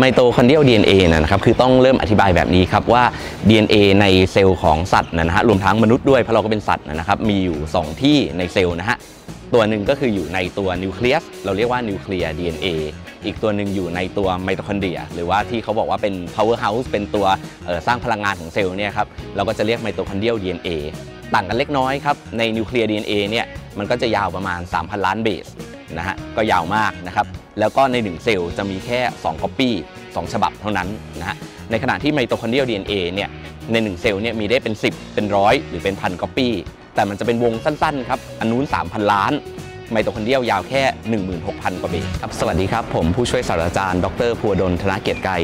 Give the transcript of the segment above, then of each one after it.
mitochondrial DNA นะนะครับคือต้องเริ่มอธิบายแบบนี้ครับว่า DNA ในเซลล์ของสัตว์นะฮะรวมทั้งมนุษย์ด้วยเพราะเราก็เป็นสัตว์นะครับมีอยู่ 2 ที่ในเซลล์นะฮะตัวหนึ่งก็คืออยู่ในตัวนิวเคลียสเราเรียกว่านิวเคลียร์ DNA อีกตัวหนึ่งอยู่ในตัวไมโตคอนเดรีย หรือว่าที่เขาบอกว่าเป็น power house เป็นตัวสร้างพลังงานของเซลล์เนี่ยครับเราก็จะเรียกไมโตคอนเดรียล DNA ต่างกันเล็กน้อยครับในนิวเคลียร์ DNA เนี่ยมันก็จะยาวประมาณ 3,000 ล้านเบส นะฮะก็ยาวมากนะครับแล้วก็ใน 1 เซลล์จะมีแค่ 2 copy 2 ฉบับเท่านั้นนะฮะในขณะที่ mitochondrial DNA เนี่ยใน 1 เซลล์เนี่ยมีได้เป็น 10 เป็นร้อยหรือเป็นพันคัพปี้แต่มันจะเป็นวงสั้นๆครับอันนู้น 3,000 ล้าน mitochondrial ยาวแค่ 16,000 กว่าเบสครับสวัสดีครับ ผมผู้ช่วยศาสตราจารย์ ดร.ภูวดลธนะเกียรติไกร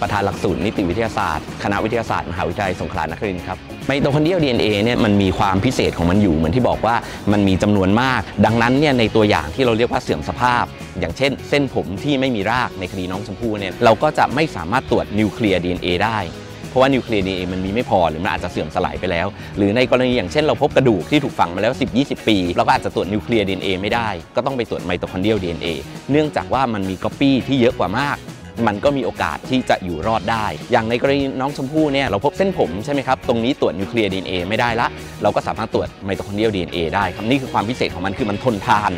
ประธานหลักสูตรนิติวิทยาศาสตร์ คณะวิทยาศาสตร์มหาวิทยาลัยสงขลานครินทร์ครับไมโตคอนเดรียล DNA เนี่ยมันมีความพิเศษของมันอยู่เหมือนที่บอกว่ามันมีจำนวนมาก ดังนั้นเนี่ยในตัวอย่างที่เราเรียกว่าเสื่อมสภาพ อย่างเช่น เส้นผมที่ไม่มีรากในคดีน้องชมพู่เนี่ยเราก็จะไม่สามารถตรวจนิวเคลียร์ DNA ได้เพราะว่านิวเคลียร์ DNA มันมีไม่พอหรือมันอาจจะเสื่อมสลายไปแล้ว หรือในกรณีอย่างเช่นเราพบกระดูกที่ถูกฝังมาแล้ว 10-20 ปีเราก็อาจจะตรวจนิวเคลียร์ DNA ไม่ได้ ก็ต้องไปตรวจไมโตคอนเดรียล DNA เนื่องจากว่ามันมีก๊อปปี้ที่เยอะกว่ามาก มันก็มีโอกาสที่จะอยู่รอดได้ อย่างในกรณีน้องชมพู่เนี่ยเราพบเส้นผมใช่ไหมครับตรงนี้ตรวจนิวเคลียร์ DNA ไม่ได้ละ เราก็สามารถตรวจไมโตคอนเดรียล DNA ได้ครับนี่คือความพิเศษของมันคือมันทนทาน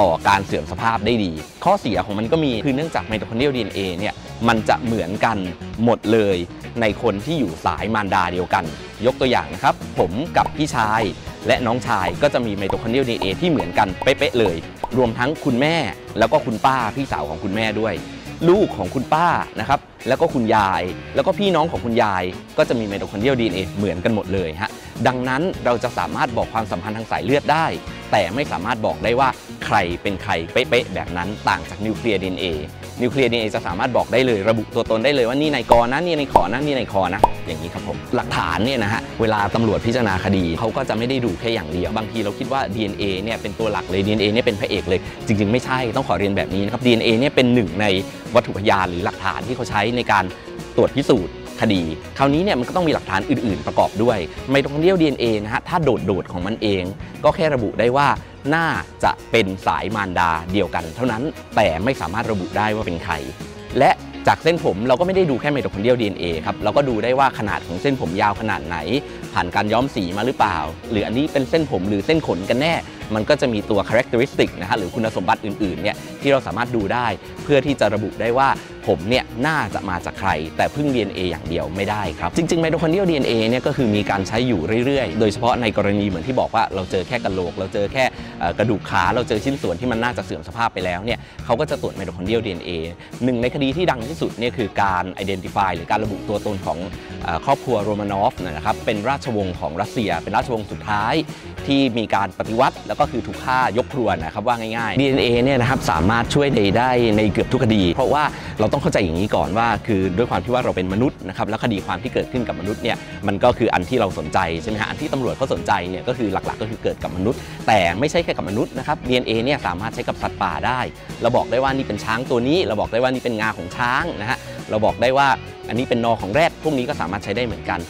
ต่อการเสื่อมสภาพได้ดี ข้อเสียของมันก็มีคือเนื่องจากไมโตคอนเดรียล DNA เนี่ยมันจะเหมือนกันหมดเลยในคนที่อยู่สายมารดาเดียวกัน ยกตัวอย่างนะครับ ผมกับพี่ชายและน้องชายก็จะมี mitochondrial DNA ที่เหมือนกันเป๊ะๆเลย รวมทั้งคุณแม่แล้วก็คุณป้าพี่สาวของคุณแม่ด้วย ลูกของคุณป้านะครับแล้วก็คุณยาย แล้วก็พี่น้องของคุณยาย ก็จะมีไมโทคอนเดรียล DNA เหมือนกันหมดเลยฮะดังนั้นเราจะสามารถบอกความสัมพันธ์ทางสายเลือดได้ แต่ไม่สามารถบอกได้ว่าใครเป็นใครเป๊ะๆแบบนั้นต่างจากนิวเคลียร์ DNA นิวเคลียร์ DNA จะสามารถบอกได้เลยระบุตัวตนได้เลยว่านี่นายกนะนี่นายขอนะนี่นายคอนะ อย่างนี้ครับผมหลักฐานเนี่ยนะฮะเวลาตำรวจพิจารณาคดีเขาก็จะไม่ได้ดูแค่อย่างเดียวบางทีเราคิดว่า DNA เนี่ยเป็นตัวหลักเลย DNA เนี่ยเป็นพระเอกเลย จริง ๆ ไม่ใช่ต้องขอเรียนแบบนี้นะครับ DNA เนี่ยเป็นหนึ่งในวัตถุพยานหรือหลักฐานที่เขาใช้ในการตรวจพิสูจน์ คดี คราวนี้เนี่ยมันก็ต้องมีหลักฐานอื่น ๆ ประกอบด้วย mitochondrial DNA นะฮะถ้าโดด ๆ ของมันเอง ก็แค่ระบุได้ว่าน่าจะเป็นสายมารดาเดียวกัน เท่านั้นแต่ไม่สามารถระบุได้ว่าเป็นใคร และจากเส้นผมเราก็ไม่ได้ดูแค่ mitochondrial DNA ครับเราก็ดูได้ว่าขนาดของเส้นผมยาวขนาดไหน ผ่านการย้อมสีมาหรือเปล่า หรืออันนี้เป็นเส้นผมหรือเส้นขนกันแน่ มันก็จะมีตัว characteristic นะฮะหรือคุณสมบัติอื่นๆเนี่ยที่เราสามารถดูได้ เพื่อที่จะระบุได้ว่าผมเนี่ยน่าจะมาจากใคร แต่พึ่ง DNA อย่างเดียวไม่ได้ครับ จริงๆไมโตคอนเดรียล DNA เนี่ยก็คือมีการใช้อยู่เรื่อยๆ โดยเฉพาะในกรณีเหมือนที่บอกว่าเราเจอแค่กระโหลก เราเจอแค่กระดูกขาเราเจอชิ้นส่วนที่มันน่าจะเสื่อมสภาพไปแล้วเนี่ยเขาก็จะตรวจไมโตคอนเดรียล DNA หนึ่งในคดีที่ดังที่สุดเนี่ยคือการ identify หรือการระบุตัวตนของครอบครัวโรมานอฟนะครับเป็นราชวงศ์ของรัสเซีย เป็นราชวงศ์สุดท้าย ที่มีการปฏิวัติ แล้วก็คือถูกฆ่ายกครัวนะครับว่าง่ายๆ DNA เนี่ยนะครับสามารถช่วยได้ในเกือบทุกคดี เพราะว่าเราต้องเข้าใจอย่างนี้ก่อนว่า คือด้วยความที่ว่าเราเป็นมนุษย์นะครับแล้วคดีความที่เกิดขึ้นกับมนุษย์เนี่ยมันก็คืออันที่เราสนใจใช่ไหมฮะอันที่ตำรวจเขาสนใจเนี่ยก็คือหลักๆ ก็คือเกิดกับมนุษย์ แต่ไม่ใช่แค่กับมนุษย์นะครับ DNA เนี่ยสามารถใช้กับสัตว์ป่าได้ เราบอกได้ว่านี่เป็นช้างตัวนี้ เราบอกได้ว่านี่เป็นงาของช้างนะฮะเราบอกได้ว่าอันนี้เป็นนอของแรดพวกนี้ก็สามารถใช้ได้เหมือนกัน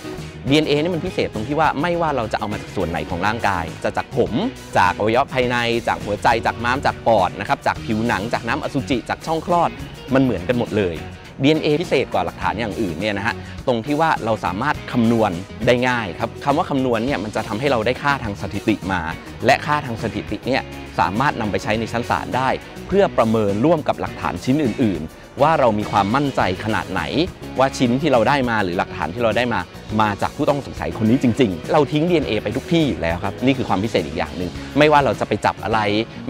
DNA นี่มันพิเศษตรงที่ว่าไม่ว่าเราจะเอามาจากส่วนไหนของร่างกาย จะจากผม จากอวัยวะภายใน จากหัวใจ จากม้าม จากปอดนะครับ จากผิวหนัง จากน้ำอสุจิ จากช่องคลอด มันเหมือนกันหมดเลย DNA พิเศษกว่าหลักฐานอย่างอื่นเนี่ยนะฮะ ตรงที่ว่าเราสามารถคำนวณได้ง่ายครับคำว่าคำนวณเนี่ยมันจะทำให้เราได้ค่าทางสถิติมา และค่าทางสถิติเนี่ยสามารถนำไปใช้ในชั้นศาลได้ พื่อประเมินร่วมกับหลักฐานชิ้นอื่น ๆ ว่าเรามีความมั่นใจขนาดไหน ว่าชิ้นที่เราได้มาหรือหลักฐานที่เราได้มา มาจากผู้ต้องสงสัยคนนี้จริง ๆ เราทิ้ง DNA ไปทุกที่อยู่แล้วครับ นี่คือความพิเศษอีกอย่างหนึ่งไม่ว่าเราจะไปจับอะไร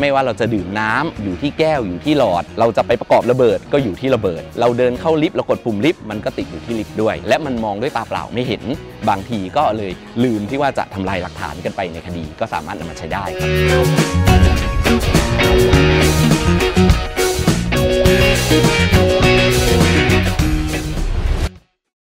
ไม่ว่าเราจะดื่มน้ำอยู่ที่แก้วอยู่ที่หลอด เราจะไปประกอบระเบิดก็อยู่ที่ระเบิด เราเดินเข้าลิฟต์เรากดปุ่มลิฟต์มันก็ติดอยู่ที่ลิฟต์ด้วย และมันมองด้วยตาเปล่าไม่เห็น บางทีก็เลยลืมที่ว่าจะทำลายหลักฐานกันไปในคดีก็สามารถนำมาใช้ได้ครับ